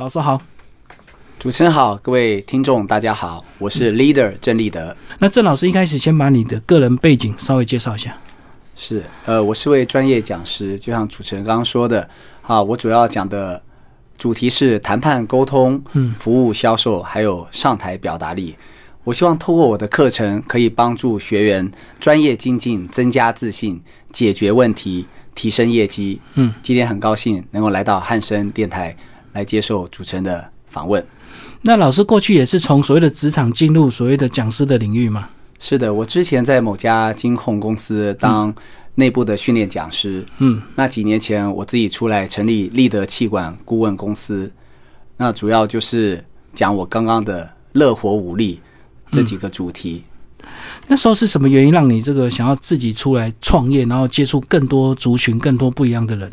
老师好。主持人好，各位听众大家好，我是 Leader 郑立德。那郑老师一开始先把你的个人背景稍微介绍一下。是，呃，我是位专业讲师，就像主持人刚刚说的，啊，我主要讲的主题是谈判沟通、嗯服务销售，还有上台表达力。我希望透过我的课程，可以帮助学员专业精进、增加自信、解决问题、提升业绩。嗯，今天很高兴能够来到汉声电台来接受主持人的访问。那老师过去也是从所谓的职场进入所谓的讲师的领域吗？是的，我之前在某家金控公司当内部的训练讲师。嗯，那几年前我自己出来成立立德气管顾问公司，那主要就是讲我刚刚的乐活武力这几个主题。那时候是什么原因让你这个想要自己出来创业，然后接触更多族群、更多不一样的人？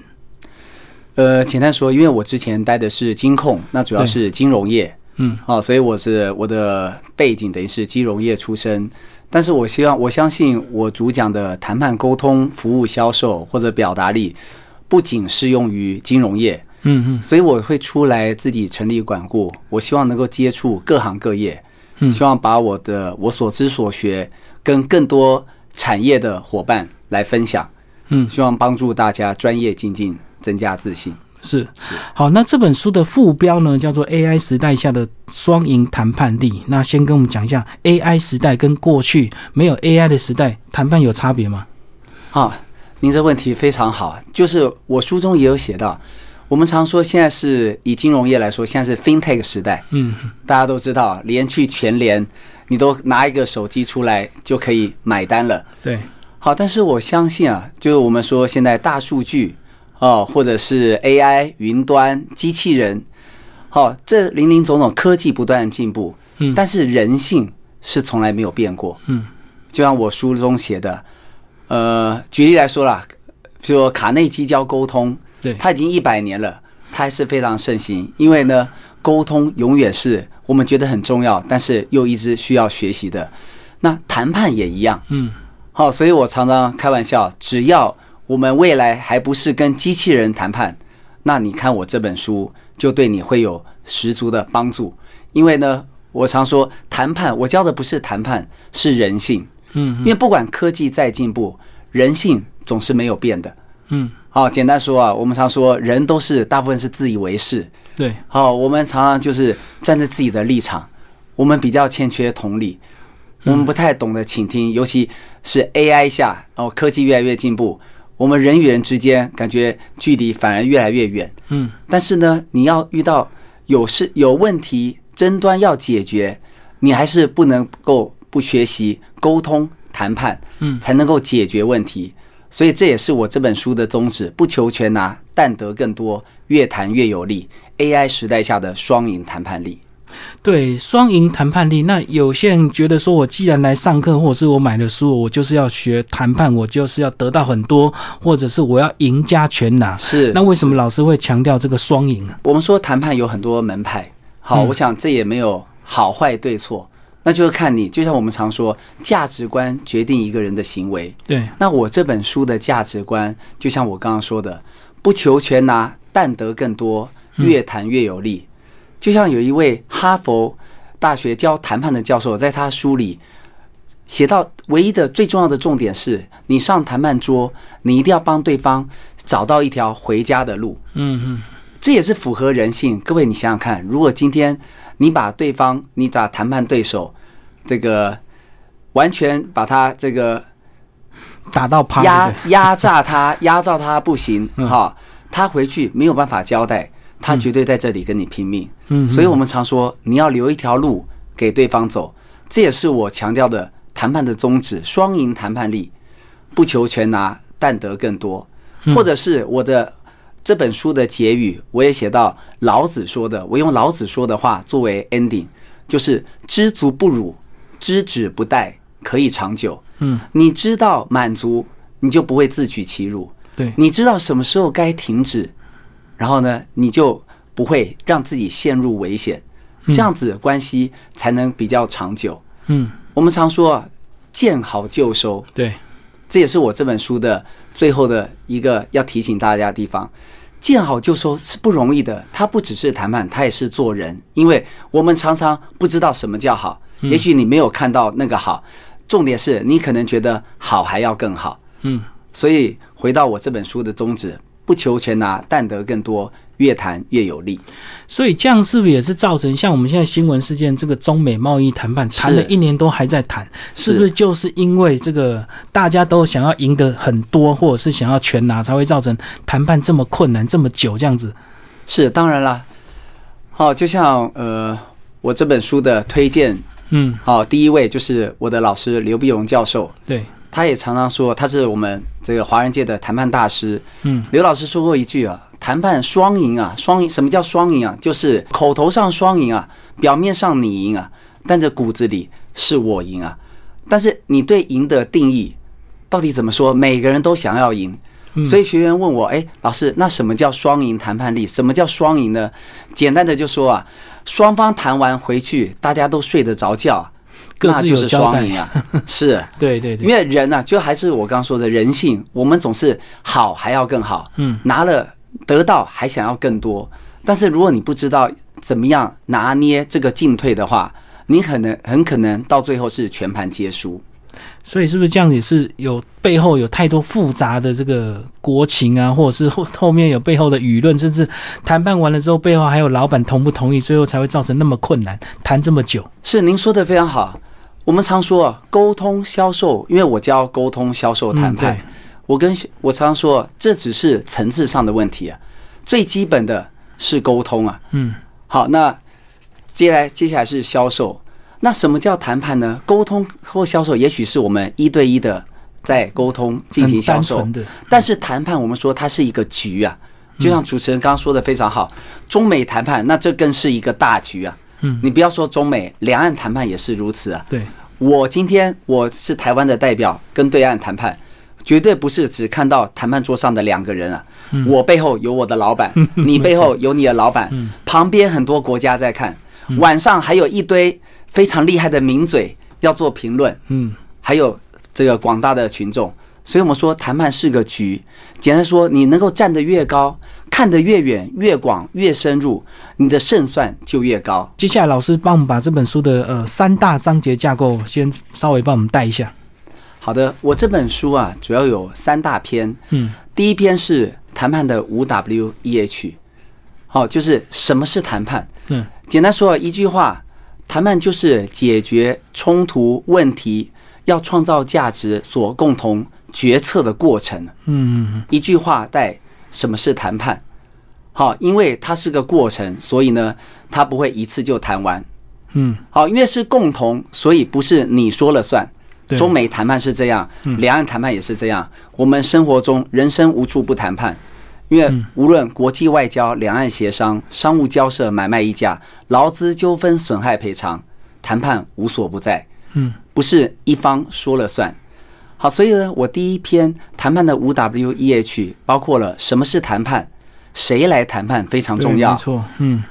呃，简单说，因为我之前待的是金控，那主要是金融业，嗯，哦，所以我是我的背景等于是金融业出身。但是我希望，我相信我主讲的谈判沟通、服务销售或者表达力，不仅适用于金融业，嗯嗯。所以我会出来自己成立管顾，我希望能够接触各行各业，嗯。希望把我的我所知所学跟更多产业的伙伴来分享，嗯，希望帮助大家专业精进，增加自信。是好。那这本书的副标呢，叫做《AI 时代下的双赢谈判力》。那先跟我们讲一下 AI 时代跟过去没有 AI 的时代谈判有差别吗？好，您这问题非常好，就是我书中也有写到，我们常说现在是以金融业来说，现在是 FinTech 时代，嗯大家都知道，连去全联，你都拿一个手机出来就可以买单了。对，好，但是我相信啊，就是我们说现在大数据哦，或者是 AI、云端、机器人，好、这林林总总科技不断进步，嗯但是人性是从来没有变过。嗯就像我书中写的，呃，举例来说啦，比如说卡内基教沟通，对，他已经一百年了，他还是非常盛行。因为呢，沟通永远是我们觉得很重要，但是又一直需要学习的。那谈判也一样，嗯好，所以我常常开玩笑，只要我们未来还不是跟机器人谈判，那你看我这本书就对你会有十足的帮助。因为呢，我常说谈判，我教的不是谈判，是人性。嗯因为不管科技再进步，人性总是没有变的。嗯，好，简单说啊，我们常说人都是大部分是自以为是。对，好，我们常常就是站在自己的立场，我们比较欠缺同理，我们不太懂得倾听，尤其是 AI 下哦，科技越来越进步，我们人与人之间感觉距离反而越来越远。嗯但是呢，你要遇到有事有问题，争端要解决，你还是不能够不学习沟通谈判，嗯才能够解决问题。所以这也是我这本书的宗旨：不求全拿，但得更多，越谈越有利。AI 时代下的双赢谈判力。对，双赢谈判力。那有些人觉得说，我既然来上课，或者是我买了书，我就是要学谈判，我就是要得到很多，或者是我要赢家全拿。是那为什么老师会强调这个双赢啊？我们说谈判有很多门派，好，嗯我想这也没有好坏对错，那就是看你，就像我们常说，价值观决定一个人的行为。对，那我这本书的价值观，就像我刚刚说的，不求全拿，但得更多，越谈越有力。就像有一位哈佛大学教谈判的教授，在他书里写到，唯一的最重要的重点是，你上谈判桌，你一定要帮对方找到一条回家的路。嗯嗯，这也是符合人性。各位，你想想看，如果今天你把对方，你把谈判对手，这个完全把他这个打到趴，压 压榨他，压榨他不行嗯哈，他回去没有办法交代，他绝对在这里跟你拼命。嗯，所以我们常说，你要留一条路给对方走，这也是我强调的谈判的宗旨：双赢谈判力，不求全拿，但得更多。嗯。或者是我的这本书的结语，我也写到老子说的，我用老子说的话作为 ending，就是知足不辱，知止不殆，可以长久。嗯，你知道满足，你就不会自取其辱；对，你知道什么时候该停止，然后呢，你就不会让自己陷入危险，这样子关系才能比较长久。嗯，我们常说啊，见好就收，对，这也是我这本书的最后的一个要提醒大家的地方。见好就收是不容易的。它不只是谈判，它也是做人，因为我们常常不知道什么叫好。也许你没有看到那个好，重点是你可能觉得好还要更好。嗯，所以回到我这本书的宗旨，不求全拿，但得更多，越谈越有利。所以这样是不是也是造成像我们现在新闻事件这个中美贸易谈判谈了一年多还在谈，是不是就是因为这个大家都想要赢得很多，或者是想要全拿，才会造成谈判这么困难这么久这样子？是当然啦，好，就像呃我这本书的推荐。嗯，好，第一位就是我的老师刘碧荣教授，对，他也常常说他是我们这个华人界的谈判大师。嗯，刘老师说过一句啊，谈判双赢啊，双赢什么叫双赢啊？就是口头上双赢啊，表面上你赢啊，但这骨子里是我赢啊。但是你对赢的定义到底怎么说？每个人都想要赢，所以学员问我，哎，老师，那什么叫双赢谈判力？什么叫双赢呢？简单的就说啊。双方谈完回去，大家都睡得着觉，那就是双赢啊！是，对对对，因为人呢，就还是我刚说的人性，我们总是好还要更好，嗯，拿了得到还想要更多。但是如果你不知道怎么样拿捏这个进退的话，你可能很可能到最后是全盘皆输。所以是不是这样也是有背后有太多复杂的这个国情啊，或者是后后面有背后的舆论，甚至谈判完了之后背后还有老板同不同意，最后才会造成那么困难，谈这么久。是您说的非常好。我们常说沟通销售，因为我教沟通销售谈判，我跟我常说这只是层次上的问题啊，最基本的是沟通啊。嗯，好，那接下来接下来是销售。那什么叫谈判呢？沟通或销售，也许是我们一对一的在沟通进行销售，但是谈判我们说它是一个局啊，就像主持人刚刚说的非常好，中美谈判那这更是一个大局啊。嗯，你不要说中美，两岸谈判也是如此啊。对，我今天我是台湾的代表，跟对岸谈判，绝对不是只看到谈判桌上的两个人啊，我背后有我的老板，你背后有你的老板，旁边很多国家在看，晚上还有一堆。非常厉害的名嘴要做评论，嗯，还有这个广大的群众，所以我们说谈判是个局。简单说，你能够站得越高，看得越远、越广、越深入，你的胜算就越高。接下来，老师帮我们把这本书的呃三大章节架构先稍微帮我们带一下。好的，我这本书啊，主要有三大篇，嗯，第一篇是谈判的五 W E H，好，就是什么是谈判？嗯，简单说一句话。谈判就是解决冲突问题，要创造价值所共同决策的过程。嗯嗯一句话带什么是谈判？好，因为它是个过程，所以呢，它不会一次就谈完。嗯，好，因为是共同，所以不是你说了算。中美谈判是这样，两岸谈判也是这样。我们生活中人生无处不谈判。因为无论国际外交、两岸协商、商务交涉、买卖议价、劳资纠纷、损害赔偿，谈判无所不在。嗯，不是一方说了算。好，所以呢，我第一篇谈判的五 W E H 包括了什么是谈判，谁来谈判非常重要。没错，嗯，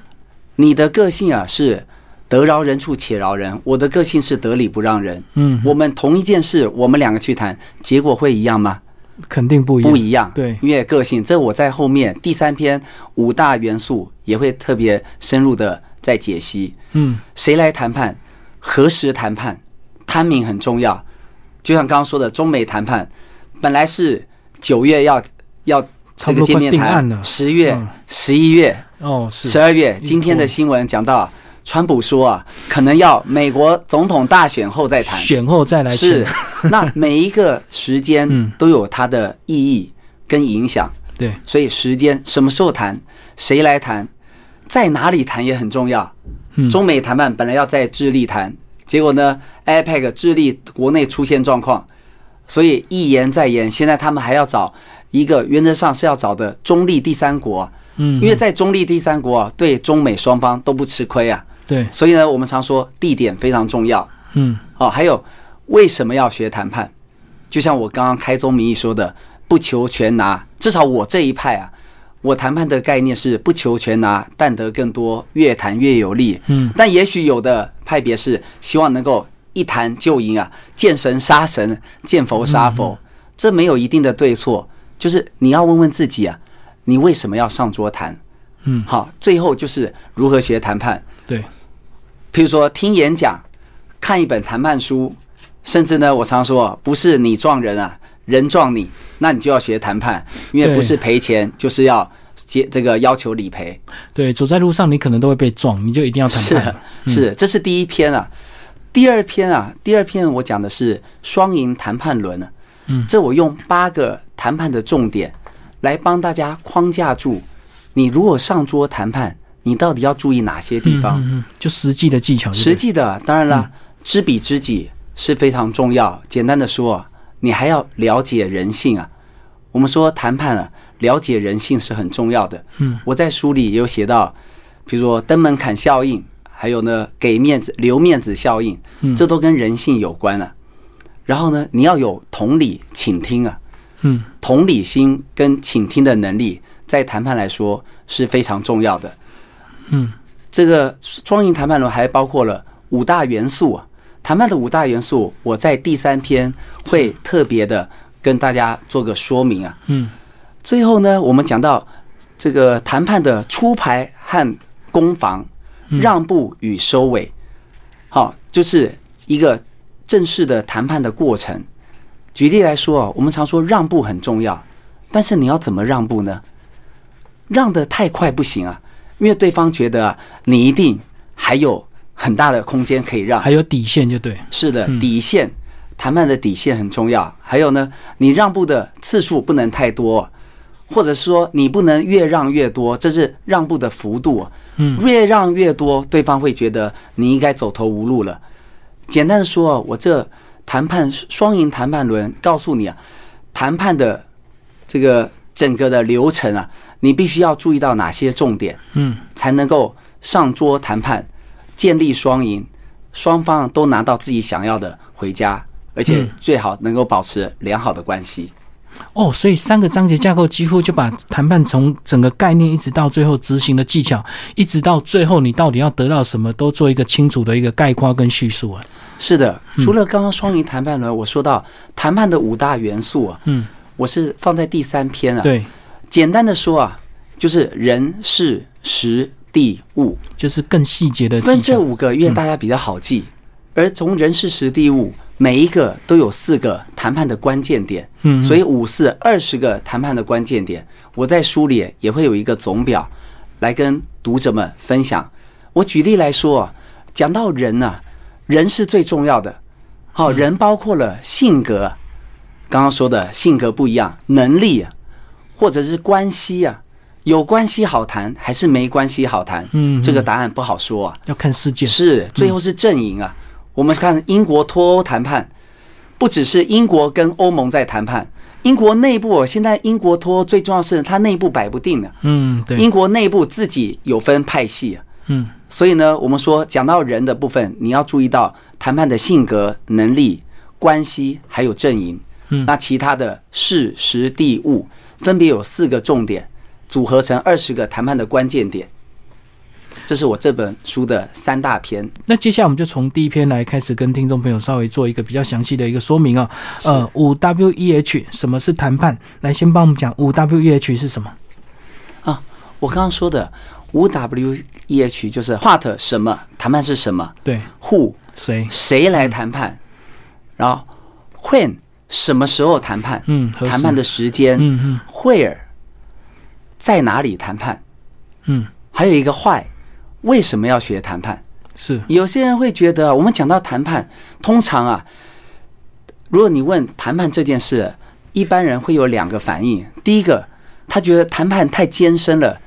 你的个性啊是得饶人处且饶人，我的个性是得理不让人。嗯，我们同一件事，我们两个去谈，结果会一样吗？肯定不一样，不一样。对，因为个性，这我在后面第三篇五大元素也会特别深入的在解析。嗯，谁来谈判？何时谈判？timing 很重要。就像刚刚说的，中美谈判本来是九月要要这个见面谈，十月、十一月哦，是十二月。今天的新闻讲到。川普说啊，可能要美国总统大选后再谈，选后再来是。那每一个时间都有它的意义跟影响，对。所以时间什么时候谈，谁来谈，在哪里谈也很重要。中美谈判本来要在智利谈，结果呢，APEC 智利国内出现状况，所以一言再言，现在他们还要找一个原则上是要找的中立第三国，嗯，因为在中立第三国啊，对中美双方都不吃亏啊。对，所以呢，我们常说地点非常重要。嗯，哦，还有为什么要学谈判？就像我刚刚开宗明义说的，不求全拿。至少我这一派啊，我谈判的概念是不求全拿，但得更多，越谈越有利。嗯，但也许有的派别是希望能够一谈就赢啊，见神杀神，见佛杀佛。这没有一定的对错，就是你要问问自己啊，你为什么要上桌谈？嗯，好，最后就是如何学谈判。对，譬如说听演讲、看一本谈判书，甚至呢，我常说，不是你撞人啊，人撞你，那你就要学谈判，因为不是赔钱，就是要接这个要求理赔。对，走在路上你可能都会被撞，你就一定要谈是判。是，这是第一篇啊。第二篇啊，第二篇我讲的是双赢谈判轮啊。嗯这我用八个谈判的重点来帮大家框架住，你如果上桌谈判，你到底要注意哪些地方？嗯嗯，就实际的技巧，实际的，当然了，知彼知己是非常重要。简单的说，你还要了解人性啊。我们说谈判啊，了解人性是很重要的。嗯，我在书里也有写到，比如说登门槛效应，还有呢给面子、留面子效应，嗯这都跟人性有关啊。然后呢，你要有同理、倾听啊，嗯同理心跟倾听的能力，在谈判来说是非常重要的。嗯这个双赢谈判论还包括了五大元素啊。谈判的五大元素，我在第三篇会特别的跟大家做个说明啊。嗯最后呢，我们讲到这个谈判的出牌和攻防、让步与收尾，好，就是一个正式的谈判的过程。举例来说啊，我们常说让步很重要，但是你要怎么让步呢？让的太快不行啊，因为对方觉得啊，你一定还有很大的空间可以让。还有底线就对，是的嗯，底线，谈判的底线很重要。还有呢，你让步的次数不能太多，或者说你不能越让越多，这是让步的幅度。嗯越让越多，对方会觉得你应该走投无路了。简单的说，我这谈判双赢谈判轮告诉你啊，谈判的这个整个的流程啊，你必须要注意到哪些重点。嗯才能够上桌谈判，建立双赢，双方都拿到自己想要的回家，而且嗯最好能够保持良好的关系。哦，所以三个章节架构几乎就把谈判从整个概念一直到最后执行的技巧，一直到最后你到底要得到什么，都做一个清楚的一个概括跟叙述啊。是的，除了刚刚双赢谈判呢，我说到谈判的五大元素啊，嗯，我是放在第三篇啊。，对，简单的说啊，就是人、事、时、地、物，就是更细节的分这。五个，因为大家比较好记。而从人、事、时、地、物，每一个都有四个谈判的关键点。嗯，所以五四二十个谈判的关键点，我在书里也会有一个总表来跟读者们分享。我举例来说啊，讲到人呢、人是最重要的。好，人包括了性格，刚刚说的性格不一样，能力啊，或者是关系啊，有关系好谈还是没关系好谈？嗯这个答案不好说啊。要看事件。是，最后是阵营啊。我们看英国脱欧谈判，不只是英国跟欧盟在谈判，英国内部现在英国脱欧最重要是它内部摆不定的，嗯，对，英国内部自己有分派系啊。嗯所以呢，我们说讲到人的部分，你要注意到谈判的性格、能力、关系，还有阵营。嗯那其他的事、时、地、物，分别有四个重点，组合成二十个谈判的关键点。这是我这本书的三大篇。那接下来我们就从第一篇来开始跟听众朋友稍微做一个比较详细的一个说明啊。呃，五 W E H 什么是谈判？来，先帮我们讲五 W E H 是什么啊？我刚刚说的五 W E H 就是 what 什么，谈判是什么对，，who 谁？谁来谈判，然后 when 什么时候谈判，嗯，谈判的时间嗯嗯，where 在哪里谈判，嗯，还有一个 why 为什么要学谈判？是有些人会觉得，我们讲到谈判，通常啊，如果你问谈判这件事，一般人会有两个反应。第一个，他觉得谈判太艰深了，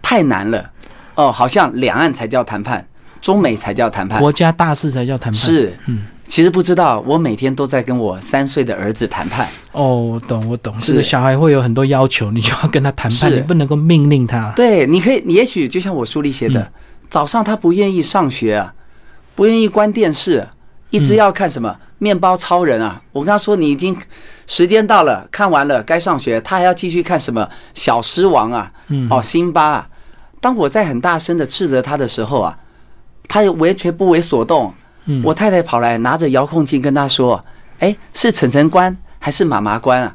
太难了，哦，好像两岸才叫谈判，中美才叫谈判。国家大事才叫谈判。是，嗯，其实不知道，我每天都在跟我三岁的儿子谈判。哦，我懂，我懂。是这个小孩会有很多要求，你就要跟他谈判，你不能够命令他。对，你可以，你也许就像我书里写的，嗯早上他不愿意上学啊，不愿意关电视，一直要看什么、面包超人啊。我跟他说，你已经时间到了，看完了该上学，他还要继续看什么小狮王啊，嗯，哦，辛巴啊。当我在很大声的斥责他的时候啊，他也完全不为所动。嗯我太太跑来拿着遥控器跟他说：“哎，是晨晨关还是妈妈关啊？”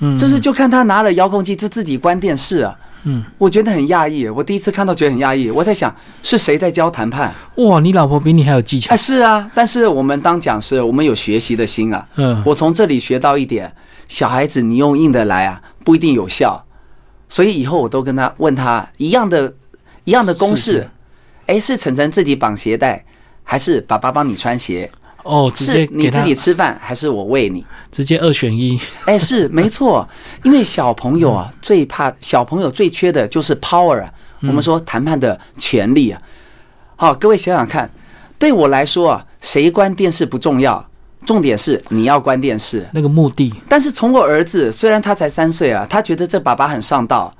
嗯，就是就看他拿了遥控器就自己关电视啊。嗯，我觉得很讶异，我第一次看到觉得很讶异。我在想是谁在教谈判？哇，你老婆比你还有技巧哎，。是啊，但是我们当讲师，我们有学习的心啊。嗯，我从这里学到一点，小孩子你用硬的来啊，不一定有效。所以以后我都跟他问他一样的、一样的公式，哎，是晨晨自己绑鞋带，还是爸爸帮你穿鞋？哦，直接是你自己吃饭，还是我喂你？直接二选一。哎，是没错，因为小朋友啊，最怕小朋友最缺的就是 power 啊。我们说谈判的权利啊。好，各位想想看，对我来说啊，谁关电视不重要，重点是你要关电视。那个目的，但是从我儿子，虽然他才三岁啊，他觉得这爸爸很上道，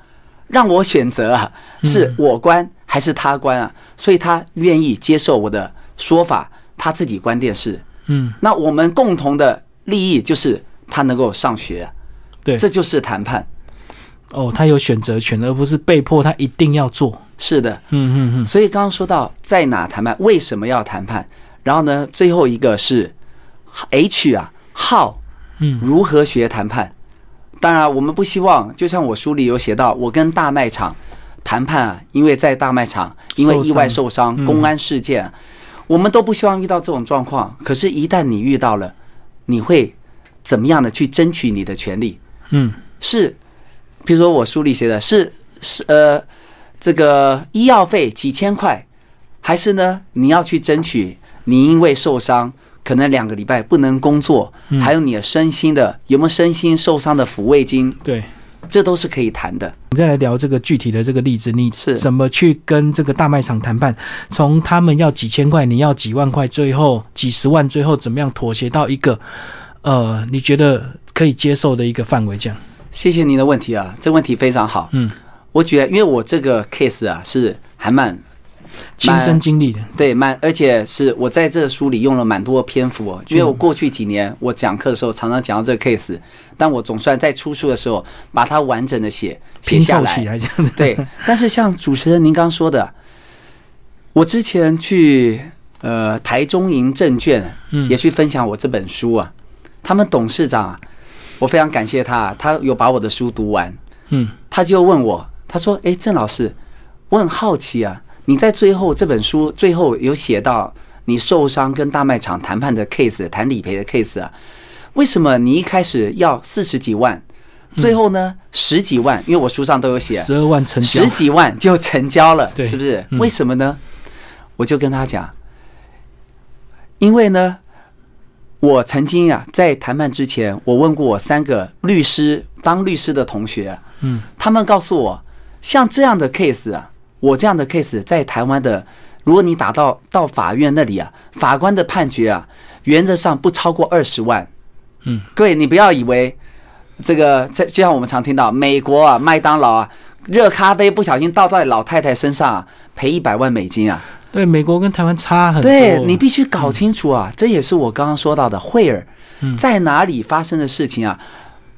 让我选择啊，是我关还是他关啊，所以他愿意接受我的说法，他自己关电视。嗯，那我们共同的利益就是他能够上学啊，对，这就是谈判。哦，他有选择权，而不是被迫他一定要做。是的，嗯嗯嗯，所以刚刚说到在哪谈判，为什么要谈判？然后呢，最后一个是 H 啊，How，嗯如何学谈判？当然，我们不希望，就像我书里有写到，我跟大卖场谈判啊，因为在大卖场因为意外受伤、嗯公安事件啊，我们都不希望遇到这种状况。可是，一旦你遇到了，你会怎么样的去争取你的权利？嗯，是，比如说我书里写的是是呃，这个医药费几千块，还是呢你要去争取你因为受伤可能两个礼拜不能工作，嗯还有你的身心的有没有身心受伤的抚慰金，对。这都是可以谈的。我们再来聊这个具体的这个例子，你是怎么去跟这个大卖场谈判？从他们要几千块，你要几万块，最后几十万，最后怎么样妥协到一个呃你觉得可以接受的一个范围？这样，谢谢您的问题啊，这问题非常好。嗯，我觉得因为我这个 case 啊是还蛮亲身经历的，对，蛮而且是我在这个书里用了蛮多篇幅哦，因为我过去几年我讲课的时候常常讲到这个 case，但我总算在出书的时候把它完整的写写下来。对，但是像主持人您刚说的，我之前去呃台中银证券嗯也去分享我这本书啊，他们董事长啊，我非常感谢他，他有把我的书读完，嗯。他就问我，他说：“哎，郑老师，我很好奇啊，你在最后这本书最后有写到你受伤跟大卖场谈判的 case，谈理赔的 case 啊，为什么你一开始要四十几万，最后呢十几万？因为我书上都有写，十二万成交十，几万就成交了，对是不是？嗯为什么呢？我就跟他讲，因为呢，我曾经啊在谈判之前，我问过我三个律师当律师的同学啊，嗯他们告诉我，像这样的 case 啊，我这样的 case 在台湾的，如果你打到到法院那里啊，法官的判决啊，原则上不超过二十万。嗯，各位，你不要以为这个，这就像我们常听到美国啊，麦当劳啊，热咖啡不小心倒在老太太身上啊，赔一百万美金啊。对，美国跟台湾差很多。对你必须搞清楚啊，这也是我刚刚说到的惠尔嗯在哪里发生的事情啊，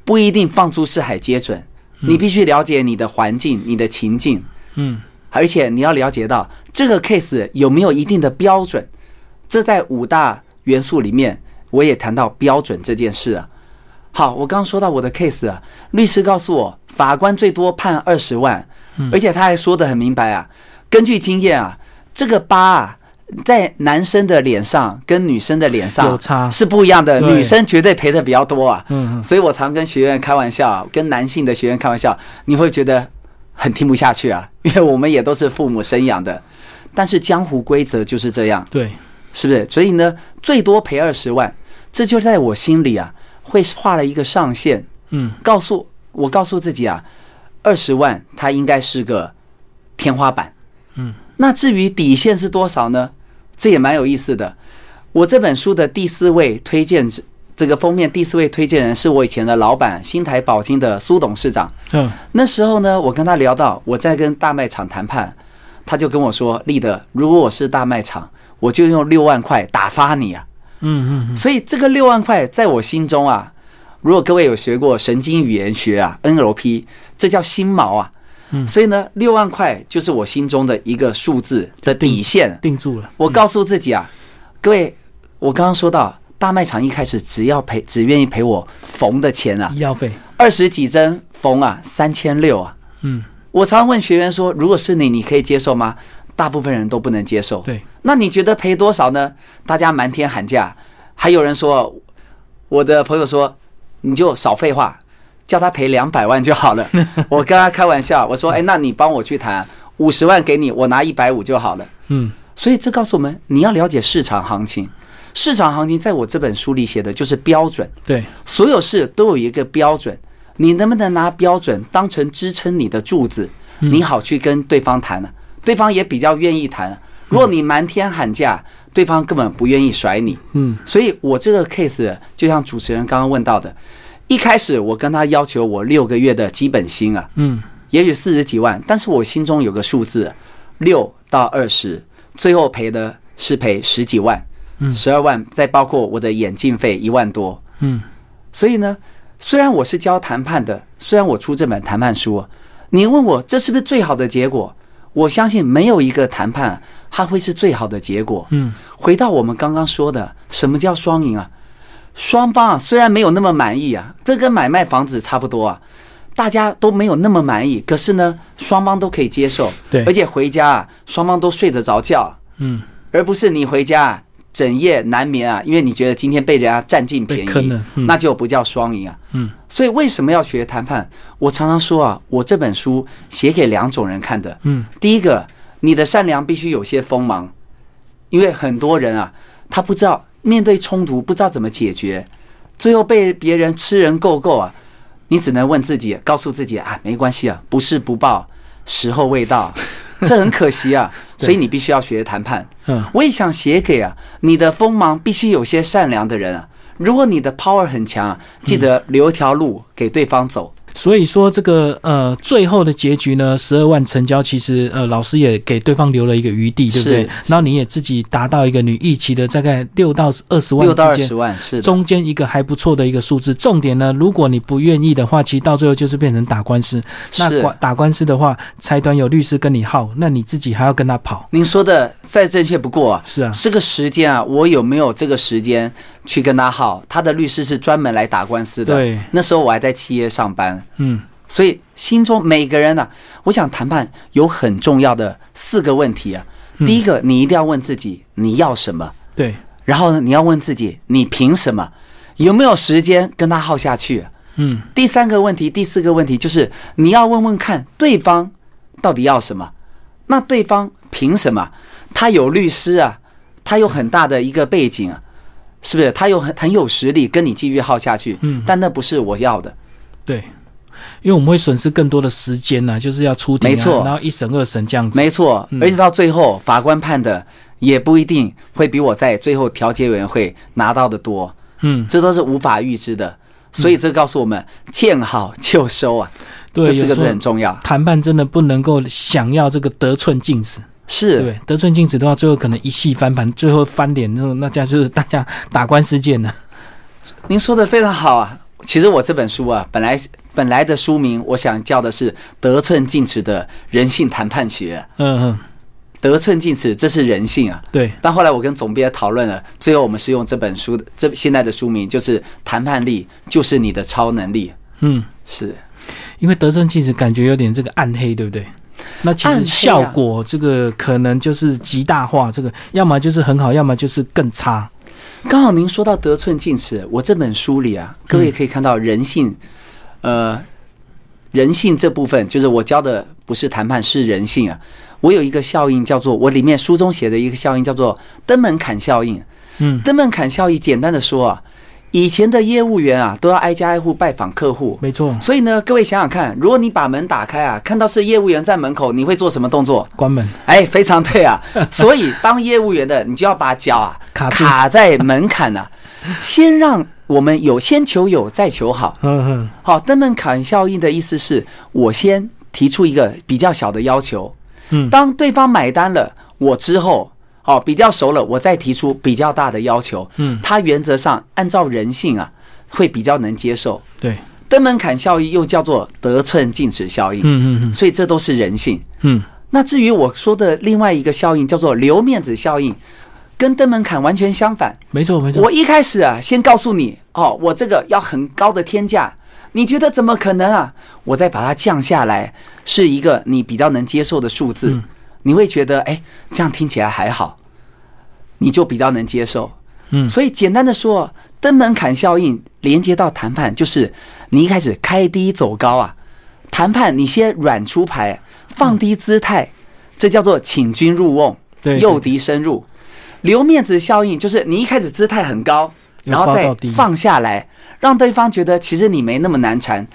不一定放诸四海皆准。你必须了解你的环境、你的情境，嗯而且你要了解到这个 case 有没有一定的标准。这在五大元素里面，我也谈到标准这件事啊。好，我刚刚说到我的 case 啊，律师告诉我，法官最多判二十万，而且他还说得很明白啊，根据经验啊，这个疤啊，在男生的脸上跟女生的脸上是不一样的，女生绝对赔的比较多啊。嗯所以我常跟学员开玩笑，跟男性的学员开玩笑，你会觉得很听不下去啊，因为我们也都是父母生养的，但是江湖规则就是这样，对，是不是？所以呢，最多赔二十万，这就在我心里啊，会画了一个上限，嗯告诉我告诉自己啊，二十万它应该是个天花板。嗯，那至于底线是多少呢？这也蛮有意思的。我这本书的第四位推荐者，这个封面第四位推荐人是我以前的老板新台宝金的苏董事长。嗯那时候呢，我跟他聊到我在跟大卖场谈判，他就跟我说：“立德，如果我是大卖场，我就用六万块打发你啊。”嗯嗯所以这个六万块在我心中啊，如果各位有学过神经语言学啊 NLP，这叫心锚啊。嗯所以呢，六万块就是我心中的一个数字的底线。定住了。我告诉自己啊，各位，我刚刚说到大卖场一开始只要赔，只愿意赔我缝的钱啊医，药费，二十几针缝啊，三千六啊。嗯，我常问学员说，如果是你，你可以接受吗？大部分人都不能接受。对，那你觉得赔多少呢？大家瞒天喊价，还有人说，我的朋友说，你就少废话，叫他赔两百万就好了。我跟他开玩笑，我说，哎，那你帮我去谈五十万给你，我拿一百五就好了。嗯，所以这告诉我们，你要了解市场行情。市场行情在我这本书里写的就是标准，对，所有事都有一个标准，你能不能拿标准当成支撑你的柱子，你好去跟对方谈呢？对方也比较愿意谈。如果你瞒天喊价，对方根本不愿意甩你。嗯，所以我这个 case 就像主持人刚刚问到的，一开始我跟他要求我六个月的基本薪啊，嗯，也许四十几万，但是我心中有个数字，六到二十，最后赔的是赔十几万，嗯十二万，再包括我的眼镜费一万多。嗯，所以呢，虽然我是教谈判的，虽然我出这本谈判书，你问我这是不是最好的结果？我相信没有一个谈判它会是最好的结果。嗯，回到我们刚刚说的，什么叫双赢啊？双方啊虽然没有那么满意啊，这跟买卖房子差不多啊，大家都没有那么满意，可是呢，双方都可以接受。对而且回家啊，双方都睡得着觉，嗯，而不是你回家啊整夜难眠啊，因为你觉得今天被人家占尽便宜那就不叫双赢啊。嗯，所以为什么要学谈判？我常常说啊，我这本书写给两种人看的。嗯，第一个，你的善良必须有些锋芒，因为很多人啊，他不知道面对冲突不知道怎么解决，最后被别人吃人够够啊，你只能问自己，告诉自己啊，没关系啊，不是不报，时候未到，这很可惜啊，所以你必须要学谈判。嗯，我也想写给啊，你的锋芒必须有些善良的人啊。如果你的 power 很强啊，记得留条路给对方走。所以说这个呃最后的结局呢，十二万成交，其实呃老师也给对方留了一个余地，对不对是？然后你也自己达到一个你预期的大概六到二十万六到二。十万是中间一个还不错的一个数字，重点呢，如果你不愿意的话，其实到最后就是变成打官司。那打打官司的话，财团有律师跟你耗，那你自己还要跟他跑。您说的再正确不过啊。是啊，这个时间啊，我有没有这个时间去跟他耗？他的律师是专门来打官司的。对，那时候我还在企业上班，嗯所以心中每个人呢、啊，我想谈判有很重要的四个问题啊。嗯第一个，你一定要问自己你要什么，对，然后呢，你要问自己你凭什么，有没有时间跟他耗下去啊、嗯第三个问题，第四个问题就是你要问问看对方到底要什么，那对方凭什么？他有律师啊，他有很大的一个背景啊，是不是？他有很很有实力跟你继续耗下去，嗯但那不是我要的。对。因为我们会损失更多的时间呢、就是要出庭、啊，没错然后一审二审这样子。没错，嗯而且到最后法官判的也不一定会比我在最后调解委员会拿到的多，嗯，这都是无法预知的。所以这告诉我们，见好就收啊，对，这四个字有时候很重要。谈判真的不能够想要这个得寸进尺，是，对？得寸进尺的话，最后可能一戏翻盘，最后翻脸那种，那家就是大家打官司见了。您说的非常好啊。其实我这本书啊，本来本来的书名我想叫的是《得寸进尺的人性谈判学》，嗯嗯，得寸进尺这是人性啊。对，但后来我跟总编讨论了，最后我们是用这本书的这现在的书名就是“谈判力就是你的超能力。嗯，”，是。因为得寸进尺感觉有点这个暗黑，对不对？那其实啊。效果这个可能就是极大化，这个要么就是很好，要么就是更差。刚好您说到得寸进尺，我这本书里啊，各位可以看到人性，呃，人性这部分就是我教的不是谈判，是人性啊。我有一个效应叫做，我里面书中写的一个效应叫做登门槛效应。嗯，登门槛效应，简单的说啊，以前的业务员啊都要挨家挨户拜访客户，没错，所以呢，各位想想看，如果你把门打开啊，看到是业务员在门口，你会做什么动作？关门。哎，非常对啊。所以当业务员的，你就要把脚啊卡卡在门槛呐、先让我们有先求有，再求好。嗯嗯，好，登门槛效应的意思是我先提出一个比较小的要求，嗯。当对方买单了，我之后哦比较熟了，我再提出比较大的要求。嗯他原则上按照人性啊，会比较能接受。对，登门槛效应又叫做得寸进尺效应，嗯嗯嗯所以这都是人性。嗯，那至于我说的另外一个效应叫做留面子效应，跟登门槛完全相反。没错没错。我一开始啊，先告诉你哦，我这个要很高的天价，你觉得怎么可能啊？我再把它降下来，是一个你比较能接受的数字，你会觉得哎，这样听起来还好，你就比较能接受。嗯，所以简单的说，登门槛效应连接到谈判，就是你一开始开低走高啊，谈判你先软出牌，放低姿态，这叫做请君入瓮，诱敌深入。留面子效应就是你一开始姿态很高，然后再放下来，让对方觉得其实你没那么难缠。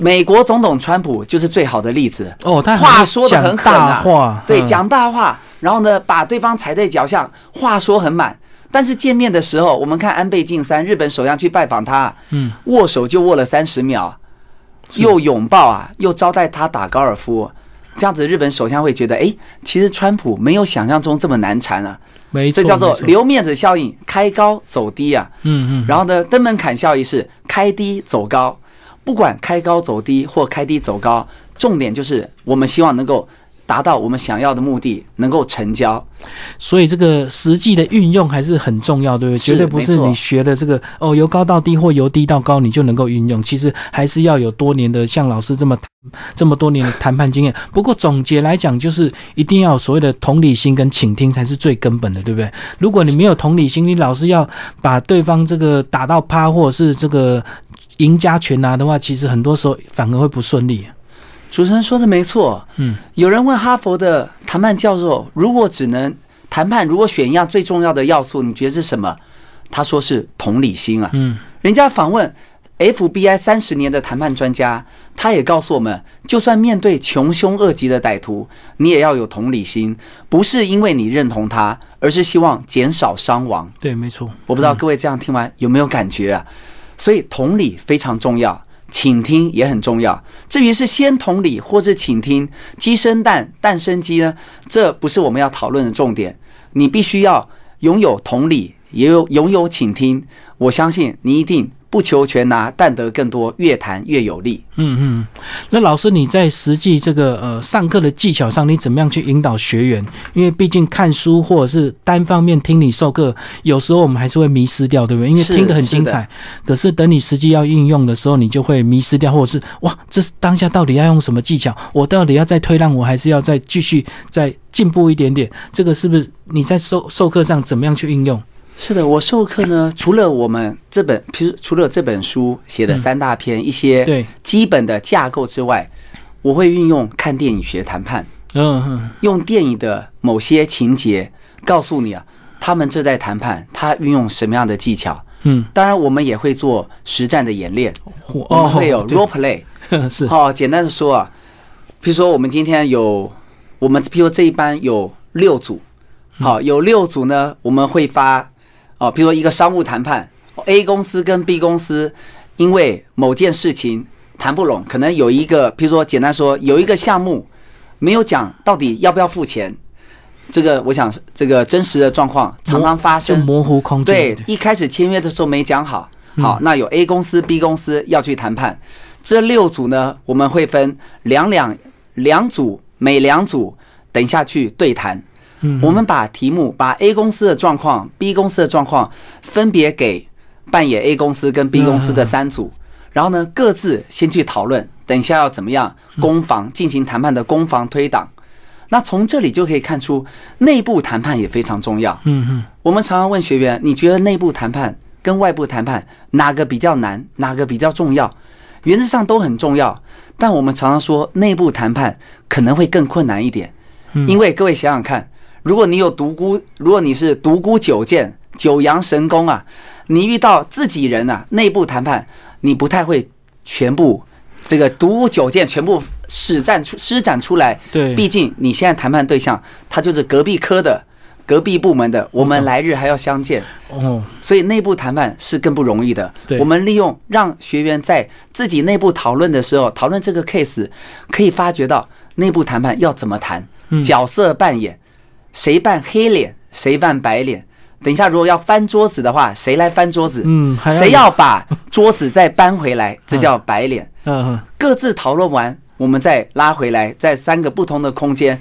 美国总统川普就是最好的例子。哦，他话说的很狠啊，对，讲大话，然后呢把对方踩在脚下，话说很满。但是见面的时候，我们看安倍晋三，日本首相去拜访他，嗯，握手就握了三十秒，又拥抱啊，又招待他打高尔夫，这样子日本首相会觉得，哎，其实川普没有想象中这么难缠啊，没错，这叫做留面子效应，开高走低啊，嗯嗯，然后呢，登门槛效应是开低走高，不管开高走低或开低走高，重点就是我们希望能够。达到我们想要的目的，能够成交，所以这个实际的运用还是很重要，对不对？绝对不是你学的这个哦，由高到低或由低到高，你就能够运用。其实还是要有多年的像老师这么这么多年的谈判经验。不过总结来讲，就是一定要有所谓的同理心跟倾听才是最根本的，对不对？如果你没有同理心，你老是要把对方这个打到趴，或者是这个赢家全拿的话，其实很多时候反而会不顺利。主持人说的没错，嗯，有人问哈佛的谈判教授，如果只能谈判，如果选一样最重要的要素，你觉得是什么？他说是同理心啊，嗯，人家访问 FBI 三十年的谈判专家，他也告诉我们，就算面对穷凶恶极的歹徒，你也要有同理心，不是因为你认同他，而是希望减少伤亡。对，没错。我不知道各位这样听完有没有感觉啊？所以同理非常重要。倾听也很重要。至于是先同理或是倾听，鸡生蛋，蛋生鸡呢？这不是我们要讨论的重点。你必须要拥有同理，也有拥有倾听。我相信你一定。不求全拿，但得更多，越谈越有利。嗯嗯，那老师你在实际这个呃上课的技巧上，你怎么样去引导学员？因为毕竟看书或者是单方面听你授课，有时候我们还是会迷失掉，对不对？因为听得很精彩，可是等你实际要应用的时候，你就会迷失掉，或者是哇，这是当下到底要用什么技巧？我到底要再推让我还是要再继续再进步一点点？这个是不是你在授授课上怎么样去应用？是的，我授课呢，除了我们这本，譬如除了这本书写的三大篇一些基本的架构之外，我会运用看电影学谈判，嗯嗯，用电影的某些情节告诉你啊，他们正在谈判，他运用什么样的技巧？嗯，当然我们也会做实战的演练，我们会有 role play，是。好，简单的说啊，比如说我们今天有我们，譬如这一班有六组，好，有六组呢，我们会发。哦，比如说一个商务谈判，A 公司跟 B 公司因为某件事情谈不拢，可能有一个，比如说简单说，有一个项目没有讲到底要不要付钱，这个我想这个真实的状况常常发生，模糊空间。对，一开始签约的时候没讲好，好，那有 A 公司、B 公司要去谈判，这六组呢，我们会分两两两组，每两组等下去对谈。我们把题目把 A 公司的状况、B 公司的状况分别给扮演 A 公司跟 B 公司的三组，然后呢各自先去讨论，等一下要怎么样攻防进行谈判的攻防推挡。那从这里就可以看出，内部谈判也非常重要。嗯嗯，我们常常问学员，你觉得内部谈判跟外部谈判哪个比较难，哪个比较重要？原则上都很重要，但我们常常说内部谈判可能会更困难一点，因为各位想想看。如果你有独孤，如果你是独孤九剑、九阳神功啊，你遇到自己人啊，内部谈判你不太会全部这个独孤九剑全部施展出施展出来。对，毕竟你现在谈判对象他就是隔壁科的、隔壁部门的，我们来日还要相见哦，所以内部谈判是更不容易的。对，我们利用让学员在自己内部讨论的时候，讨论这个 case，可以发觉到内部谈判要怎么谈，角色扮演。谁扮黑脸，谁扮白脸？等一下，如果要翻桌子的话，谁来翻桌子？嗯，谁要把桌子再搬回来？这叫白脸。嗯，各自讨论完，我们再拉回来，在三个不同的空间，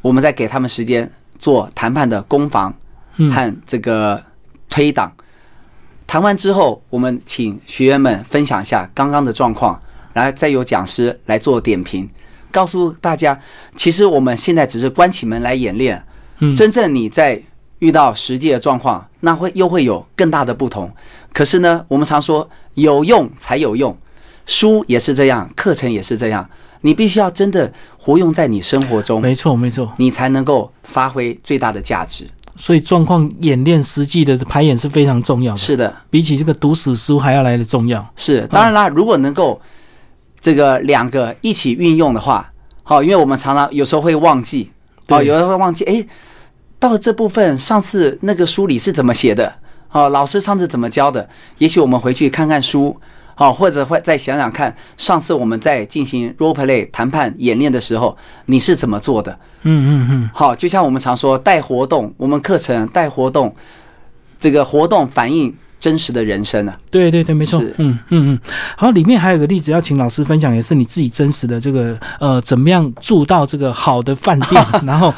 我们再给他们时间做谈判的攻防和这个推挡。谈完之后，我们请学员们分享一下刚刚的状况，然后再由讲师来做点评，告诉大家，其实我们现在只是关起门来演练，嗯，真正你在遇到实际的状况，那会又会有更大的不同。可是呢，我们常说有用才有用，书也是这样，课程也是这样，你必须要真的活用在你生活中，没错没错，你才能够发挥最大的价值。所以状况演练实际的排演是非常重要的，是的，比起这个读死书还要来的重要。是，当然啦，如果能够这个两个一起运用的话，好，因为我们常常有时候会忘记，哦，有人会忘记，哎，到了这部分，上次那个书里是怎么写的？哦，老师上次怎么教的？也许我们回去看看书，哦，或者会再想想看，上次我们在进行 role play 谈判演练的时候，你是怎么做的？嗯嗯嗯，好，就像我们常说带活动，我们课程带活动，这个活动反映真实的人生啊。对对对，没错。嗯嗯嗯。好，里面还有个例子要请老师分享，也是你自己真实的这个呃，怎么样住到这个好的饭店，然后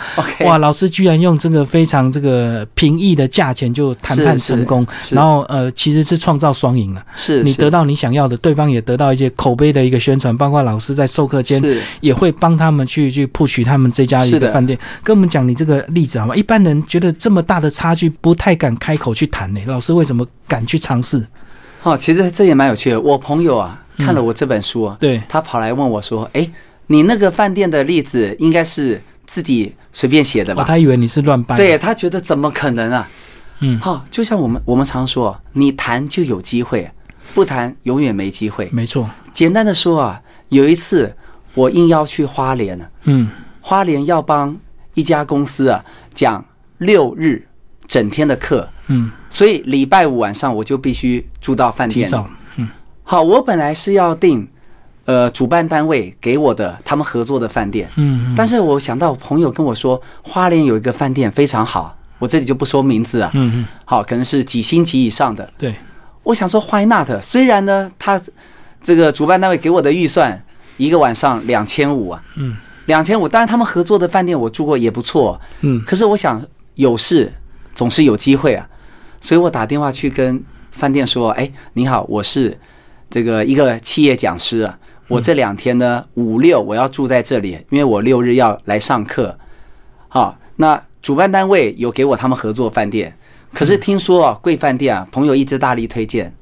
哇，老师居然用这个非常这个平易的价钱就谈判成功，是然后呃，其实是创造双赢了。是是你得到你想要的，对方也得到一些口碑的一个宣传，包括老师在授课间也会帮他们去去 push 他们这家一个饭店。跟我们讲你这个例子好吗？一般人觉得这么大的差距，不太敢开口去谈呢。老师为什么敢去尝试？哦，其实这也蛮有趣的。我朋友啊看了我这本书啊，对，他跑来问我说：“哎，你那个饭店的例子应该是自己随便写的哦，吧？”他以为你是乱掰。对，他觉得怎么可能啊？嗯，好、就像我们我们常说，你谈就有机会，不谈永远没机会。没错。简单的说啊，有一次我应邀去花莲呢，嗯花莲要帮一家公司啊讲六日整天的课，嗯，所以礼拜五晚上我就必须住到饭店里。提早。嗯。好，我本来是要订，呃，主办单位给我的他们合作的饭店，嗯但是我想到朋友跟我说，花莲有一个饭店非常好，我这里就不说名字啊，嗯嗯，好，可能是几星级以上的。对，我想说，Why not？虽然呢，他这个主办单位给我的预算一个晚上两千五啊，嗯，两千五，当然他们合作的饭店我住过也不错，嗯。可是我想有事总是有机会啊，所以我打电话去跟饭店说：“哎，你好，我是这个一个企业讲师啊，我这两天呢五六我要住在这里，因为我六日要来上课。好，那主办单位有给我他们合作饭店，可是听说啊贵饭店啊，朋友一直大力推荐。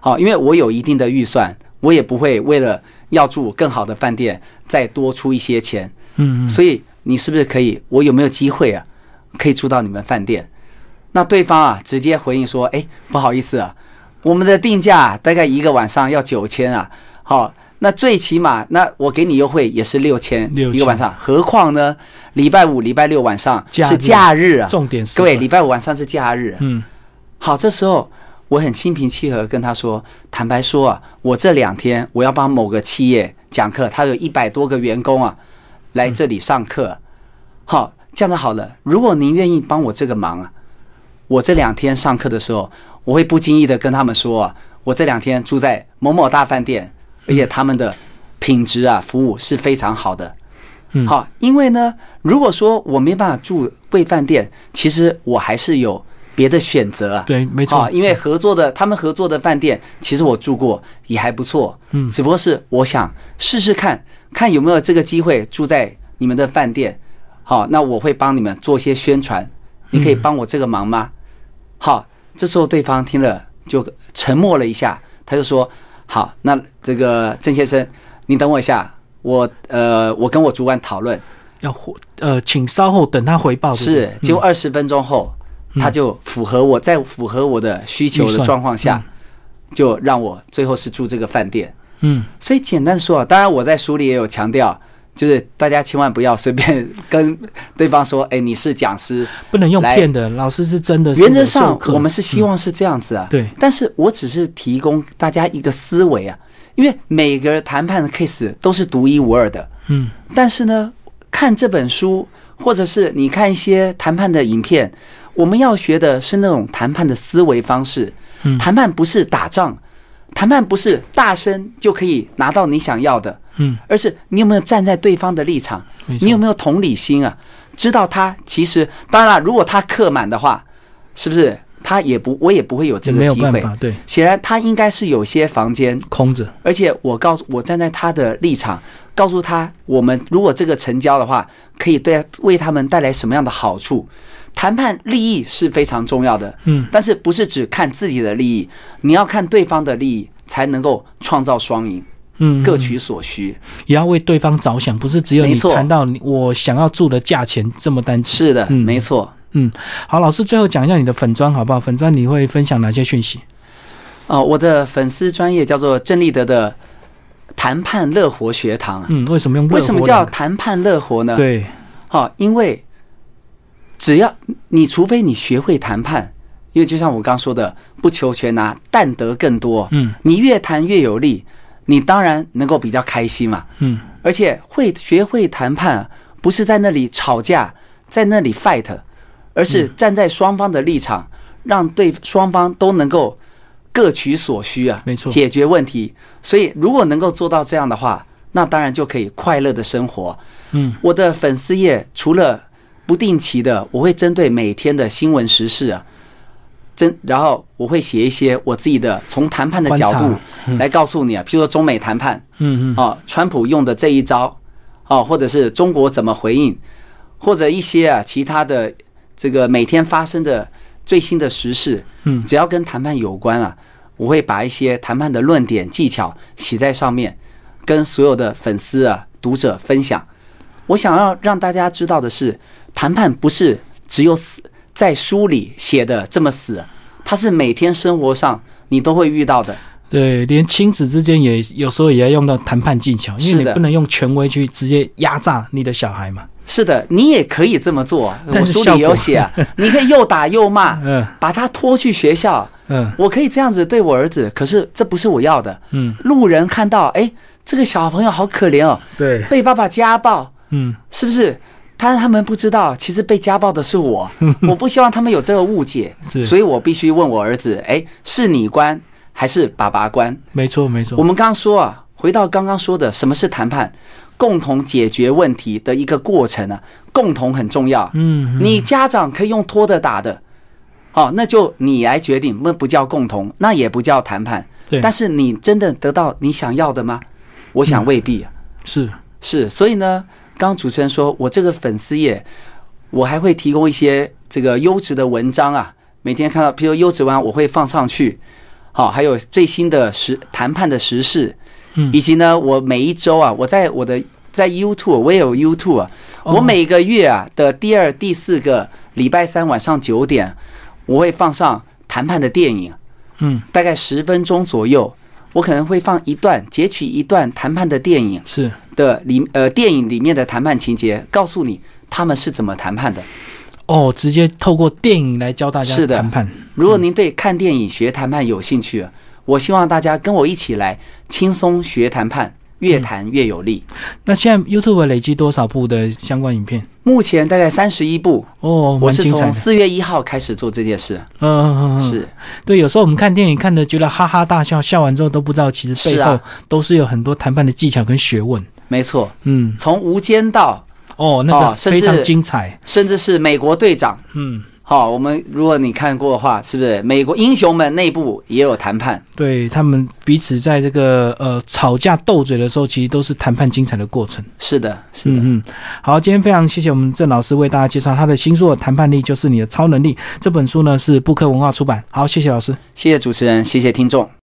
好，因为我有一定的预算，我也不会为了要住更好的饭店再多出一些钱。”嗯嗯，所以你是不是可以？我有没有机会啊？可以住到你们饭店？那对方啊，直接回应说：“哎，不好意思啊，我们的定价大概一个晚上要九千啊。好，那最起码那我给你优惠也是六千一个晚上，何况呢？礼拜五、礼拜六晚上是假日啊。重点是各位，礼拜五晚上是假日。嗯好，这时候我很心平气和跟他说，坦白说啊，我这两天我要帮某个企业讲课，他有一百多个员工啊，来这里上课。好，这样子好了，如果您愿意帮我这个忙啊，我这两天上课的时候，我会不经意的跟他们说啊，我这两天住在某某大饭店，而且他们的品质啊服务是非常好的。嗯，好，因为呢，如果说我没办法住贵饭店，其实我还是有别的选择啊。对，没错啊，，因为合作的他们合作的饭店，其实我住过也还不错，嗯只不过是我想试试看看有没有这个机会住在你们的饭店。好，那我会帮你们做一些宣传，你可以帮我这个忙吗？好，这时候对方听了就沉默了一下，他就说：“好，那这个郑先生，你等我一下，我呃，我跟我主管讨论。”要回呃，请稍后等他回报。是，结果二十分钟后，他就符合我在符合我的需求的状况下，就让我最后是住这个饭店。嗯所以简单说啊，当然我在书里也有强调，就是大家千万不要随便跟对方说，哎，你是讲师。不能用来骗的，老师是真的。原则上我们是希望是这样子啊，对但是我只是提供大家一个思维啊，因为每个谈判的 case 都是独一无二的。嗯但是呢，看这本书，或者是你看一些谈判的影片，我们要学的是那种谈判的思维方式。嗯谈判不是打仗，谈判不是大声就可以拿到你想要的，嗯，而是你有没有站在对方的立场，你有没有同理心啊？知道他其实，当然了，如果他客满的话，是不是？他也不，我也不会有这个机会。对，显然，他应该是有些房间，空着，而且我告诉我站在他的立场，告诉他，我们如果这个成交的话，可以对为他们带来什么样的好处。谈判利益是非常重要的，嗯，但是不是只看自己的利益，你要看对方的利益，才能够创造双赢，嗯，各取所需。也要为对方着想，不是只有你谈到你我想要住的价钱这么单纯。是的，嗯没错。嗯好，老师最后讲一下你的粉砖好不好？粉砖你会分享哪些讯息？哦，我的粉丝专业叫做郑立德的谈判乐活学堂啊。嗯，为什么用为什么叫谈判乐活呢？对？好、因为只要你除非你学会谈判，因为就像我刚说的，不求全拿，但得更多。嗯你越谈越有利，你当然能够比较开心嘛。嗯而且会学会谈判啊，不是在那里吵架，在那里 fight，而是站在双方的立场，让对双方都能够各取所需啊，没错解决问题。所以如果能够做到这样的话，那当然就可以快乐的生活。嗯我的粉丝页除了不定期的，我会针对每天的新闻时事啊，真然后我会写一些我自己的从谈判的角度来告诉你啊，譬如说中美谈判。嗯嗯哦，川普用的这一招，哦，或者是中国怎么回应，或者一些啊其他的这个每天发生的最新的时事，嗯只要跟谈判有关啊，我会把一些谈判的论点技巧写在上面，跟所有的粉丝啊读者分享。我想要让大家知道的是，谈判不是只有死在书里写的这么死，它是每天生活上你都会遇到的。对，连亲子之间也有时候也要用到谈判技巧，因为你不能用权威去直接压榨你的小孩嘛。是的，你也可以这么做。但我书里有写啊，你可以又打又骂，嗯把他拖去学校。嗯我可以这样子对我儿子，可是这不是我要的。嗯，路人看到，哎，这个小朋友好可怜哦，对，被爸爸家暴，嗯是不是？但是他们不知道，其实被家暴的是我。我不希望他们有这个误解，所以我必须问我儿子，哎，是你关还是爸爸关？没错没错我。们刚刚说啊，回到刚刚说的，什么是谈判？共同解决问题的一个过程啊，共同很重要。嗯，嗯你家长可以用拖的打的，好，那就你来决定，那不叫共同，那也不叫谈判。对，但是你真的得到你想要的吗？我想未必啊。是是，所以呢，刚刚主持人说我这个粉丝页，我还会提供一些这个优质的文章啊，每天看到，譬如优质文章我会放上去，好，还有最新的时谈判的时事，嗯。以及呢，我每一周啊，我在我的在 YouTube 我也有 YouTube 啊，哦。我每个月啊的第二、第四个礼拜三晚上九点，我会放上谈判的电影，嗯。大概十分钟左右，我可能会放一段截取一段谈判的电影。是的里呃电影里面的谈判情节，告诉你他们是怎么谈判的。哦，直接透过电影来教大家是的谈判。如果您对看电影学谈判有兴趣，我希望大家跟我一起来轻松学谈判，越谈越有利。那现在 YouTube 累积多少部的相关影片？目前大概三十一部，哦，我是。从四月一号开始做这件事。嗯是对。有时候我们看电影看的觉得哈哈大笑，笑完之后都不知道其实背后都是有很多谈判的技巧跟学问。没错，嗯，从无间道，哦，那个非常精彩。甚至是美国队长。嗯，好、我们如果你看过的话，是不是美国英雄们内部也有谈判？对他们彼此在这个呃吵架斗嘴的时候，其实都是谈判精彩的过程。是的，是的。嗯嗯，好，今天非常谢谢我们郑老师为大家介绍他的新书《谈判力就是你的超能力》这本书呢是布克文化出版。好，谢谢老师。谢谢主持人，谢谢听众。